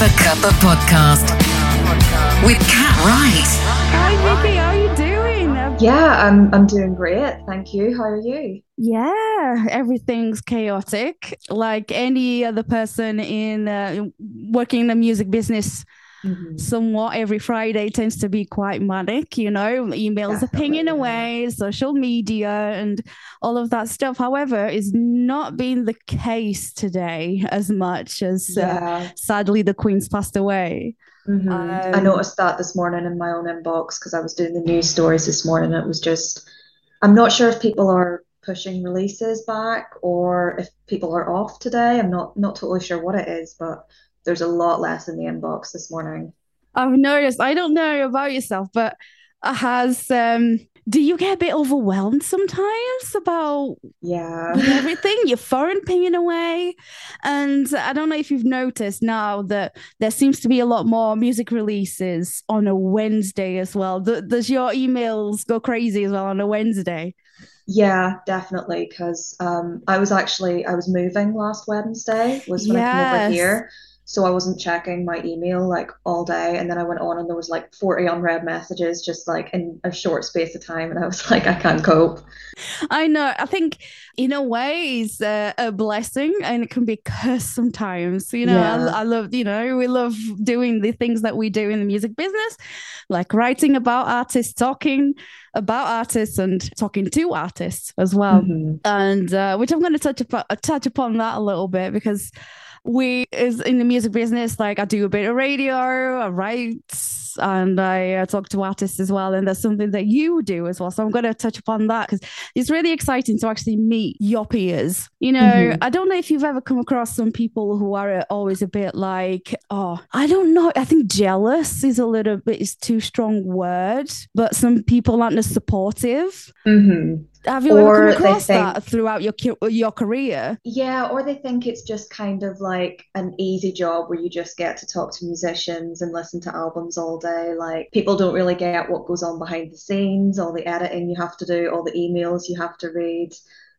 Grab a Cuppa podcast with Kat Wright. Hi, Vicky. How are you doing? Yeah, I'm I'm doing great. Thank you. How are you? Yeah, everything's chaotic. Like any other person in uh, working in the music business, Mm-hmm. somewhat every Friday tends to be quite manic. You know, emails are pinging away, social media, and all of that stuff. However, is not being the case today as much as uh, sadly the Queen's passed away. Mhm. I Um, noticed that this morning in my own inbox because I was doing the news stories this morning. It was just, I'm not sure if people are pushing releases back or if people are off today. I'm not not totally sure what it is, but there's a lot less in the inbox this morning. I've noticed, I don't know about yourself, but has um do you get a bit overwhelmed sometimes about Yeah. everything? Your phone pinging away. And I don't know if you've noticed now that there seems to be a lot more music releases on a Wednesday as well. Does your emails go crazy as well on a Wednesday? Yeah, definitely. Because um, I was actually I was moving last Wednesday was when I came over here, so I wasn't checking my email like all day, and then I went on and there was like 40 unread messages just like in a short space of time, and I was like, I can't cope. I know. I think in a way it's a, a blessing and it can be a curse sometimes. You know, Yeah. I, I love, you know, we love doing the things that we do in the music business, like writing about artists, talking about artists and talking to artists as well. Mhm. And uh, which I'm going to touch upon, touch upon that a little bit because we is in the music business like i do a bit of radio i write and i uh, talk to artists as well and that's something that you do as well so i'm going to touch upon that because it's really exciting to actually meet your peers you know Mhm. i don't know if you've ever come across some people who are uh, always a bit like oh i don't know i think jealous is a little bit is too strong word but some people aren't as supportive Mhm. Have you Or ever come across think- that throughout your your career Yeah, or they think it's just kind of like an easy job where you just get to talk to musicians and listen to albums all day. Like people don't really get what goes on behind the scenes, all the editing you have to do, all the emails you have to read.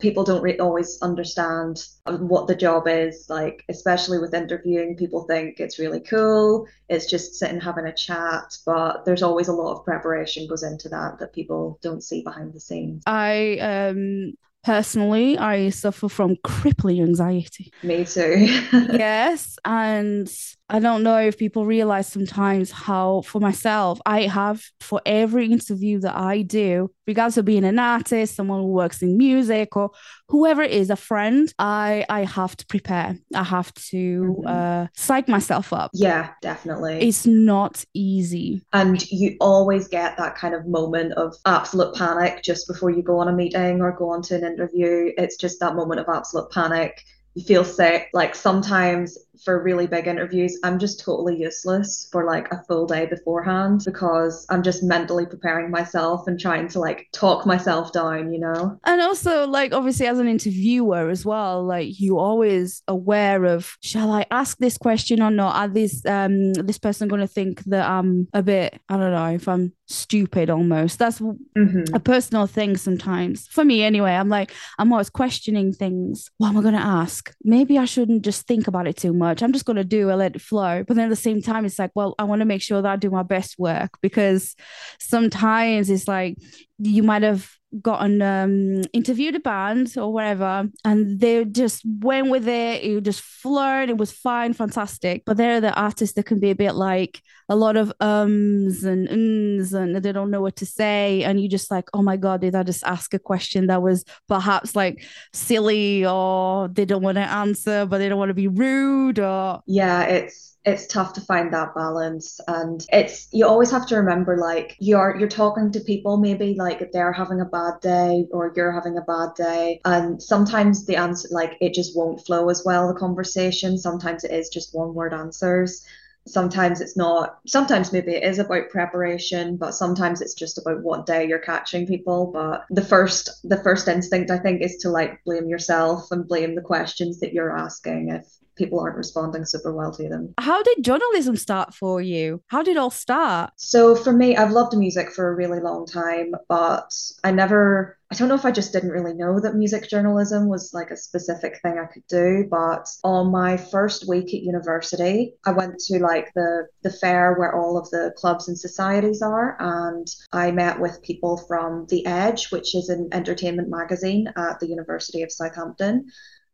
People don't re always understand um, what the job is. Like, especially with interviewing, people think it's really cool. It's just sitting having a chat, but there's always a lot of preparation goes into that that people don't see behind the scenes. I um personally I suffer from crippling anxiety. Me too. yes, and I don't know if people realize sometimes how for myself I have for every interview that I do, regardless of being an artist, someone who works in music or whoever it is, a friend, I I have to prepare. I have to Mhm. uh psych myself up. Yeah, definitely. It's not easy. And you always get that kind of moment of absolute panic just before you go on a meeting or go on to an interview. It's just that moment of absolute panic. You feel sick. Like sometimes for really big interviews, I'm just totally useless for like a full day beforehand because I'm just mentally preparing myself and trying to like talk myself down, you know? And also, like, obviously, as an interviewer as well, like, you're always aware of, shall I ask this question or not? Are this um this person going to think that I'm a bit, I don't know, if I'm stupid almost? That's Mhm. a personal thing sometimes for me anyway. I'm like, I'm always questioning things. What am I going to ask? Maybe I shouldn't just think about it too much. I'm just going to do it, let it flow. But then at the same time, it's like, well, I want to make sure that I do my best work because sometimes it's like you might have gotten um interviewed a band or whatever and they just went with it. It just flowed. It was fine fantastic. But there are the artists that can be a bit like a lot of ums and ums and they don't know what to say. And you just like oh my god did i just ask a question that was perhaps like silly or they don't want to answer but they don't want to be rude or Yeah, it's it's tough to find that balance. And it's you always have to remember like you're you're talking to people maybe like they're having a bad day or you're having a bad day. And sometimes the answer like it just won't flow as well the conversation. Sometimes it is just one word answers. Sometimes it's not sometimes maybe it is about preparation but sometimes it's just about what day you're catching people. But the first the first instinct I think is to like blame yourself and blame the questions that you're asking if people aren't responding super well to them. How did journalism start for you? How did it all start? So for me, I've loved music for a really long time, but I never I don't know if I just didn't really know that music journalism was like a specific thing I could do, but on my first week at university, I went to like the the fair where all of the clubs and societies are, and I met with people from The Edge, which is an entertainment magazine at the University of Southampton.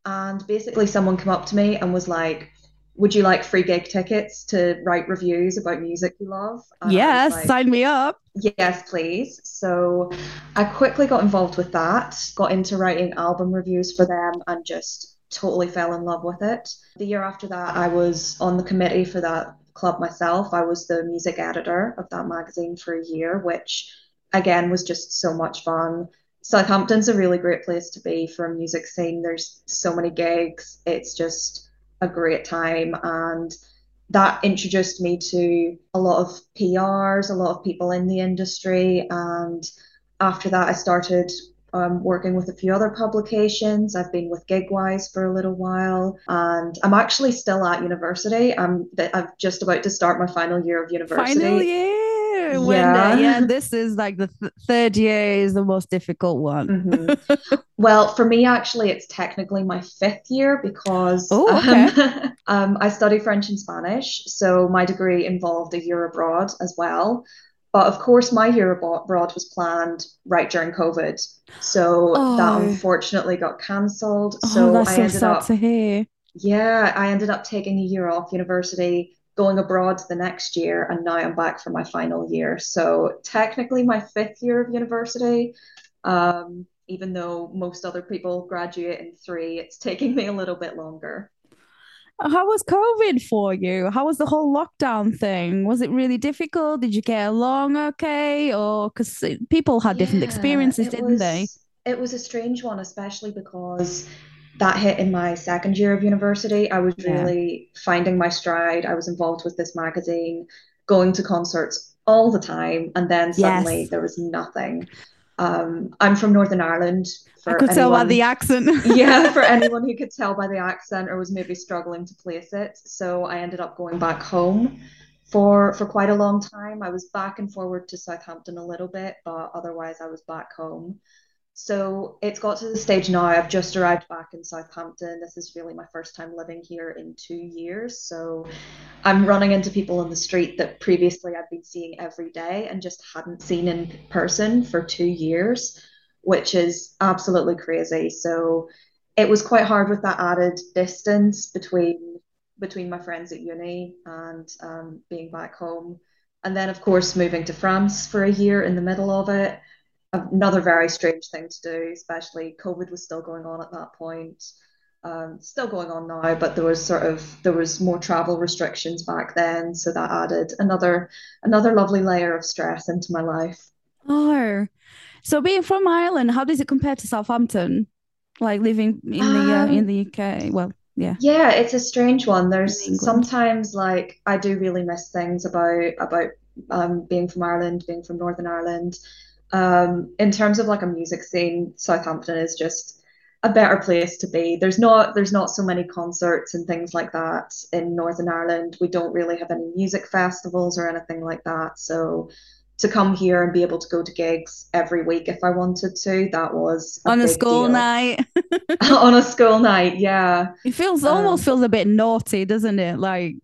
And basically someone came up to me and was like, would you like free gig tickets to write reviews about music you love? And yes, like, sign me up. Yes, please. So I quickly got involved with that, got into writing album reviews for them, and just totally fell in love with it. The year after that, I was on the committee for that club myself. I was the music editor of that magazine for a year, which again was just so much fun. Southampton's a really great place to be for a music scene. There's so many gigs. It's just a great time and that introduced me to a lot of PRs, a lot of people in the industry. And after that, I started um, working with a few other publications. I've been with Gigwise for a little while, and I'm actually still at university. I'm I'm just about to start my final year of university. Final year yeah. Yeah this is like the th- third year is the most difficult one mm-hmm. well for me actually it's technically my fifth year because oh, okay. um, um, i study french and spanish so my degree involved a year abroad as well but of course my year abroad was planned right during covid so oh. that unfortunately got cancelled oh, so i ended so sad up yeah i ended up taking a year off university going abroad the next year, and now I'm back for my final year. So technically, my fifth year of university. Um, even though most other people graduate in three, it's taking me a little bit longer. How was COVID for you? How was the whole lockdown thing? Was it really difficult? Did you get along okay? Or because people had different yeah, experiences, didn't was, they? It was a strange one, especially because that hit in my second year of university. I was really yeah. finding my stride. I was involved with this magazine, going to concerts all the time, and then suddenly yes. there was nothing. Um, I'm from Northern Ireland. I could anyone, tell by the accent. yeah, for anyone who could tell by the accent or was maybe struggling to place it. So I ended up going back home for for quite a long time. I was back and forward to Southampton a little bit, but otherwise I was back home. So it's got to the stage now. I've just arrived back in Southampton. This is really my first time living here in two years. So I'm running into people on the street that previously I've been seeing every day and just hadn't seen in person for two years, which is absolutely crazy. So it was quite hard with that added distance between between my friends at uni and um, being back home. And then, of course, moving to France for a year in the middle of it another very strange thing to do, especially COVID was still going on at that point. Um, still going on now, but there was sort of there was more travel restrictions back then, so that added another another lovely layer of stress into my life. Oh, so being from Ireland, how does it compare to Southampton? Like living in the uh, in um, the UK? Well, yeah, yeah, it's a strange one. There's sometimes like I do really miss things about about um, being from Ireland, being from Northern Ireland um, in terms of like a music scene, Southampton is just a better place to be. There's not there's not so many concerts and things like that in Northern Ireland. We don't really have any music festivals or anything like that. So to come here and be able to go to gigs every week if I wanted to, that was a on a school deal. night. on a school night, yeah. It feels um, almost feels a bit naughty, doesn't it? Like,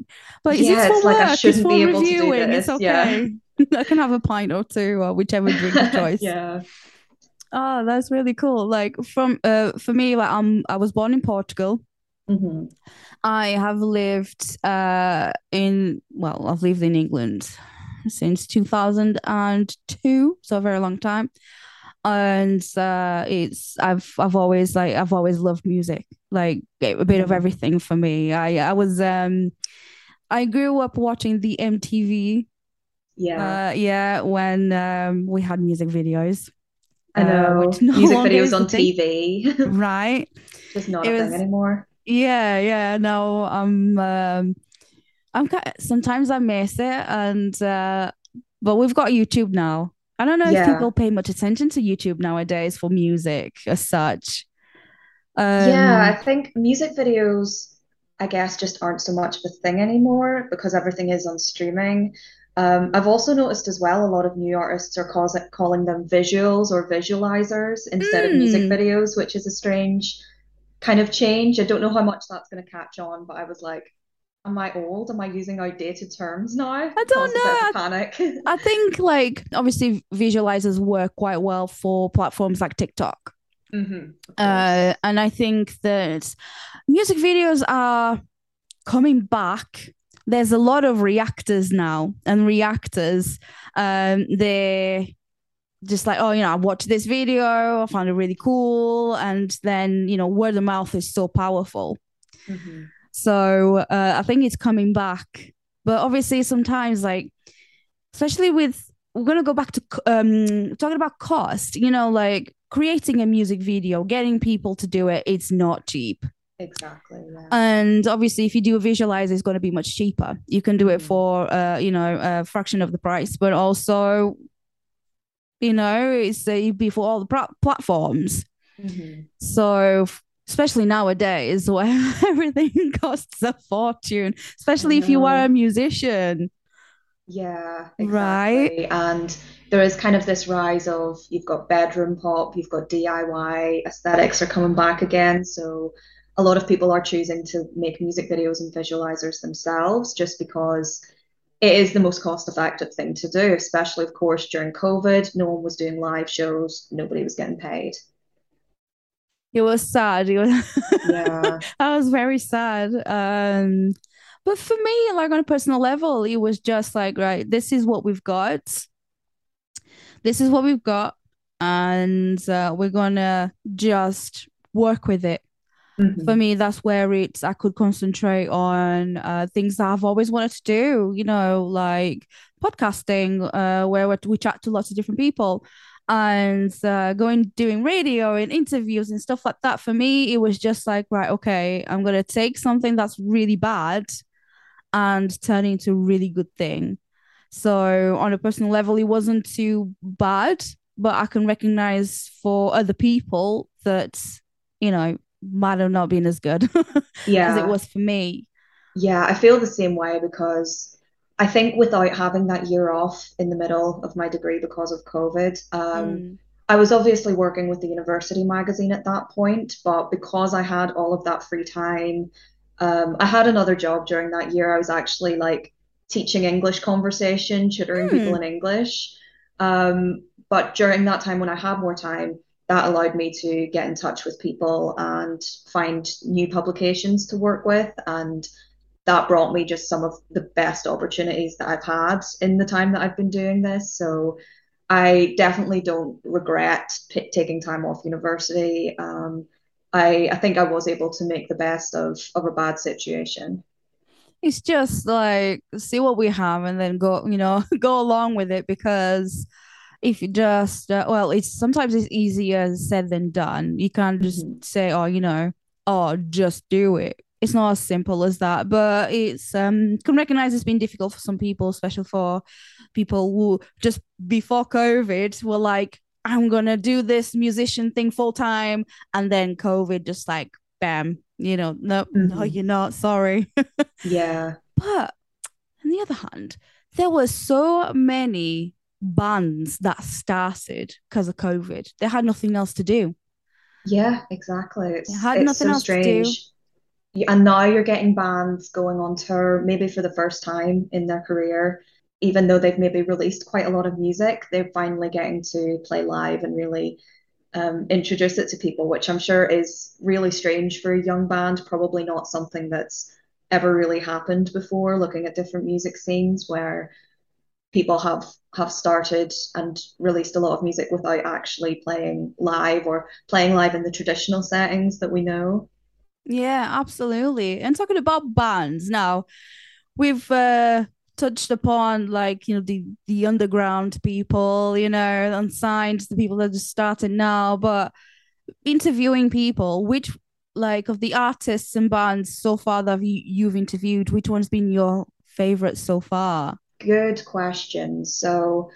but yeah, it's, it's like I shouldn't be able reviewing. to do this. It's okay. Yeah. I can have a pint or two or whichever drink of choice. yeah. Oh, that's really cool. Like from uh for me, like I'm I was born in Portugal. Mm-hmm. I have lived uh in well, I've lived in England since 2002, so a very long time. And uh it's I've I've always like I've always loved music, like a bit of mm-hmm. everything for me. I I was um I grew up watching the MTV yeah. Uh, yeah, when um, we had music videos. I uh, know. Uh, no music videos on TV. right. Just not it a was, thing anymore. Yeah, yeah. No, I'm um I'm kind of, sometimes I miss it and uh but we've got YouTube now. I don't know yeah. if people pay much attention to YouTube nowadays for music as such. Um, yeah, I think music videos I guess, just aren't so much of a thing anymore because everything is on streaming. Um, I've also noticed as well a lot of new artists are cause, calling them visuals or visualizers instead of music Mm. videos, which is a strange kind of change. I don't know how much that's going to catch on, but I was like, am I old? Am I using outdated terms now? I don't caused a bit of know. panic. I think like obviously visualizers work quite well for platforms like TikTok. hmm Uh, and I think that music videos are coming back. There's a lot of reactors now, and reactors, um, they just like, oh, you know, I watched this video, I found it really cool, and then you know, word of mouth is so powerful. hmm So uh, I think it's coming back, but obviously sometimes like, especially with we're gonna go back to um talking about cost. You know, like creating a music video, getting people to do it, it's not cheap. Exactly. Yeah. And obviously, if you do a visualizer, it's going to be much cheaper. You can do it Mhm. for, uh, you know, a fraction of the price, but also, you know, it's uh, it'd be for all the pla- platforms. hmm So, especially nowadays, where everything costs a fortune, especially if you are a musician, Yeah, right? And there is kind of this rise of you've got bedroom pop, you've got DIY, aesthetics are coming back again. So a lot of people are choosing to make music videos and visualizers themselves just because it is the most cost-effective thing to do, especially, of course, during COVID. No one was doing live shows, nobody was getting paid. It was sad. It was, Yeah. I was very sad. Um, but for me, like on a personal level, it was just like, right, this is what we've got. This is what we've got, and uh, we're gonna just work with it. For Mhm. me, that's where it's I could concentrate on uh, things that I've always wanted to do. You know, like podcasting, uh, where we chat to lots of different people and uh, going doing radio and interviews and stuff like that. For me, it was just like, right, okay, I'm gonna take something that's really bad and turn it into a really good thing. So on a personal level, it wasn't too bad, but I can recognize for other people that, you know, might have not been as good yeah. as it was for me. Yeah, I feel the same way because I think without having that year off in the middle of my degree because of COVID, um, Mm, I was obviously working with the university magazine at that point, but because I had all of that free time, um, I had another job during that year. I was actually like teaching English conversation, tutoring people in mm, English. Um, but during that time when I had more time, that allowed me to get in touch with people and find new publications to work with. And that brought me just some of the best opportunities that I've had in the time that I've been doing this. So I definitely don't regret p taking time off university. Um, I I think I was able to make the best of of a bad situation. It's just like see what we have and then go, you know, go along with it because if you just uh, well, it's sometimes it's easier said than done. You can't just hmm say, oh, you know, oh, just do it. It's not as simple as that, but it's um can recognize it's been difficult for some people, especially for people who just before COVID were like, I'm gonna do this musician thing full time, and then COVID just like bam, you know, no, no, hmm you're not. Sorry. Yeah. But on the other hand, there were so many bands that started because of COVID. They had nothing else to do. Yeah, exactly. They had it's nothing so else to do. And now you're getting bands going on tour, maybe for the first time in their career, even though they've maybe released quite a lot of music, they're finally getting to play live and really um, introduce it to people, which I'm sure is really strange for a young band, probably not something that's ever really happened before, looking at different music scenes where people have have started and released a lot of music without actually playing live or playing live in the traditional settings that we know. Yeah, absolutely. And talking about bands now, we've uh, touched upon like you know the the underground people, you know, unsigned, the people that are just starting now, but interviewing people, which like of the artists and bands so far that you, you've interviewed, which one's been your favorite so far? Good question. So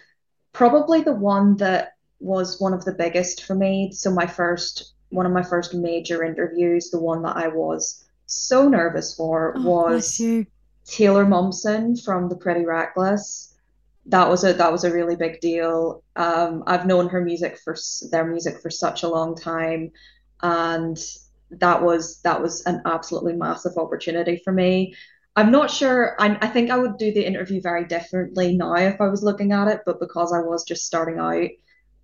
probably the one that was one of the biggest for me. So my first one of my first major interviews, the one that I was so nervous for Oh, was. Taylor Momsen from The Pretty Reckless. That was a that was a really big deal. Um, I've known her music for their music for such a long time, and that was that was an absolutely massive opportunity for me. I'm not sure. I, I think I would do the interview very differently now if I was looking at it, but because I was just starting out,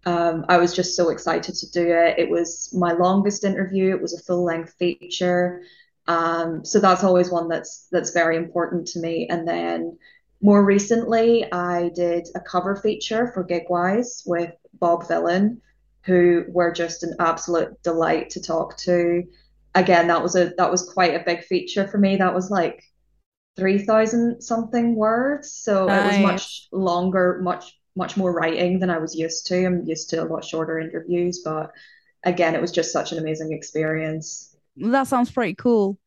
um, I was just so excited to do it. It was my longest interview. It was a full length feature. Um, so that's always one that's that's very important to me. And then more recently, I did a cover feature for Gigwise with Bob Vylan, who were just an absolute delight to talk to. Again, that was a that was quite a big feature for me. That was like 3,000 something words. So it was much longer, much, much more writing than I was used to. I'm used to a lot shorter interviews, but again, it was just such an amazing experience. That sounds pretty cool.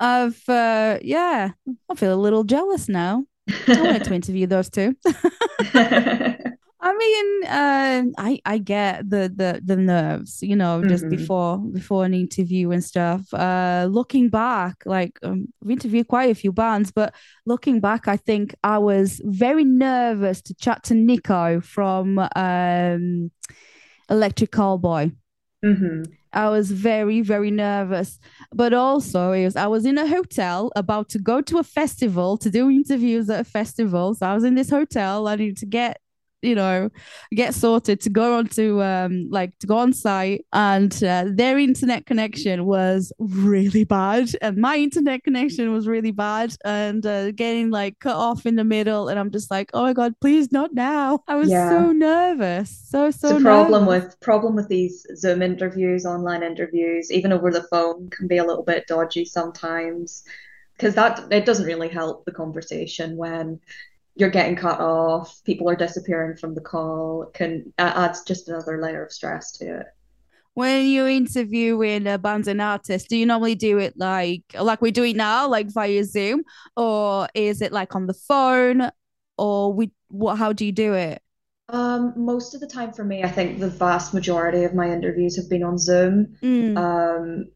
I've uh yeah, I feel a little jealous now. I wanted to interview those two. I mean, uh, I I get the the the nerves, you know, just hmm before before an interview and stuff. Uh, looking back, like um, I've interviewed quite a few bands, but looking back, I think I was very nervous to chat to Nico from um, Electric Callboy. hmm I was very, very nervous. But also, it was, I was in a hotel about to go to a festival to do interviews at a festival. So I was in this hotel. I needed to get, you know, get sorted to go on to um like to go on site, and uh, their internet connection was really bad, and my internet connection was really bad, and uh, getting like cut off in the middle, and I'm just like, oh my god, please not now. I was Yeah. so nervous, so so problem nervous. with problem with these Zoom interviews, online interviews, even over the phone can be a little bit dodgy sometimes because that it doesn't really help the conversation when you're getting cut off, people are disappearing from the call. It can uh, adds just another layer of stress to it. When you're interviewing a band and artist, do you normally do it like like we do it now, like via Zoom, or is it like on the phone, or we what? How do you do it? Um, most of the time for me, I think the vast majority of my interviews have been on Zoom. Mm, Um,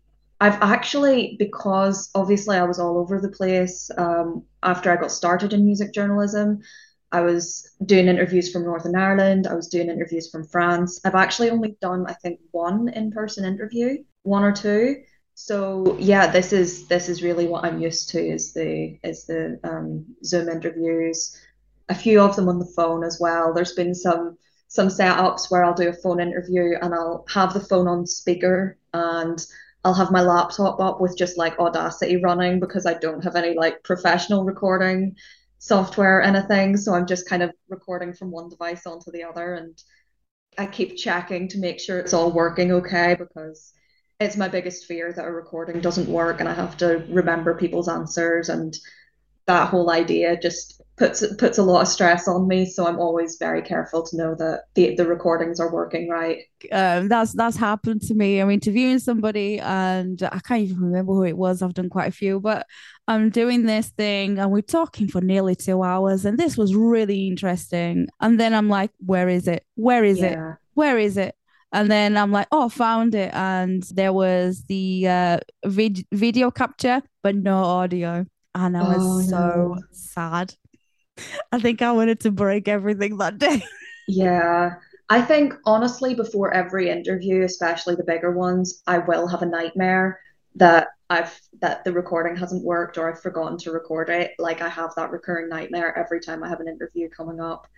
I've actually, because obviously I was all over the place, um, after I got started in music journalism, I was doing interviews from Northern Ireland, I was doing interviews from France. I've actually only done, I think, one in-person interview, one or two. So yeah, this is this is really what I'm used to is the is the um, Zoom interviews a few of them on the phone as well. There's been some some setups where I'll do a phone interview and I'll have the phone on speaker and I'll have my laptop up with just like Audacity running because I don't have any like professional recording software or anything. So I'm just kind of recording from one device onto the other and I keep checking to make sure it's all working okay because it's my biggest fear that a recording doesn't work and I have to remember people's answers and that whole idea just puts puts a lot of stress on me. So I'm always very careful to know that the the recordings are working right. um, that's that's happened to me. I'm interviewing somebody, and I can't even remember who it was. I've done quite a few, but I'm doing this thing, and we're talking for nearly two hours, and this was really interesting. And then I'm like, "Where is it? Where is it? Where is it?" And then I'm like, "Oh, found it!" And there was the uh, vid- video capture, but no audio, and I was Oh so no. sad. I think I wanted to break everything that day. Yeah. I think honestly, before every interview, especially the bigger ones, I will have a nightmare that I've that the recording hasn't worked or I've forgotten to record it. Like I have that recurring nightmare every time I have an interview coming up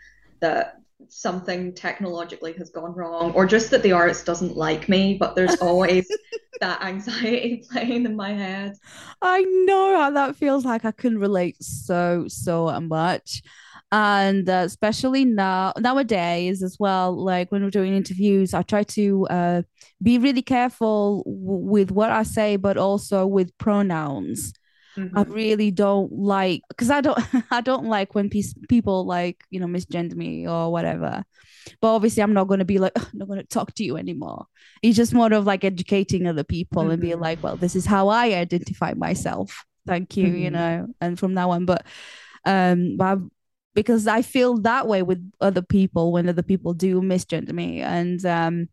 that something technologically has gone wrong or just that the artist doesn't like me, but there's always that anxiety playing in my head. I know how that feels like. I can relate so, so much. And uh, especially now, nowadays as well, like when we're doing interviews, I try to uh, be really careful w- with what I say, but also with pronouns. I hmm really don't like because I don't I don't like when pe- people like you know misgender me or whatever. But obviously, I'm not going to be like I'm not going to talk to you anymore. It's just more of like educating other people and be hmm like, well, this is how I identify myself. Thank you, you hmm know, and from now on. But um, but I've- because I feel that way with other people when other people do misgender me, and um,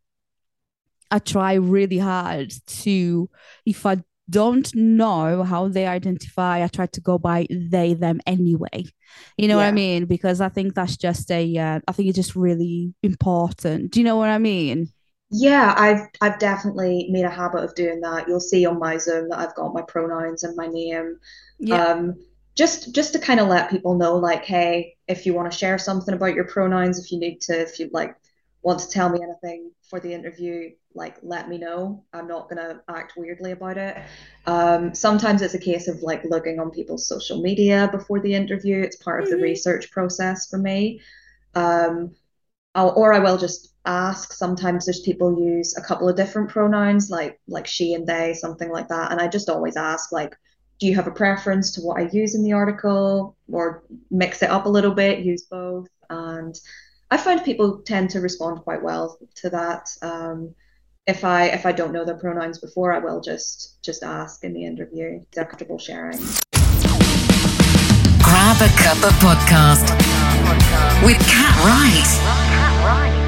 I try really hard to if I don't know how they identify, I try to go by they, them anyway. You know yeah. what I mean? Because I think that's just a, uh, I think it's just really important. Do you know what I mean? Yeah, I've I've definitely made a habit of doing that. You'll see on my Zoom that I've got my pronouns and my name. Yeah. Um, just just to kind of let people know, like, hey, if you want to share something about your pronouns, if you need to, if you like want to tell me anything for the interview, like let me know. I'm not gonna act weirdly about it. Um, sometimes it's a case of like looking on people's social media before the interview. It's part of mm-hmm. the research process for me. Um, I'll, or I will just ask. Sometimes there's people use a couple of different pronouns, like like she and they, something like that. And I just always ask, like, do you have a preference to what I use in the article, or mix it up a little bit, use both? And I find people tend to respond quite well to that. Um, if I if I don't know their pronouns before, I will just just ask in the interview. It's comfortable sharing. Grab a Cuppa podcast with Kat Wright.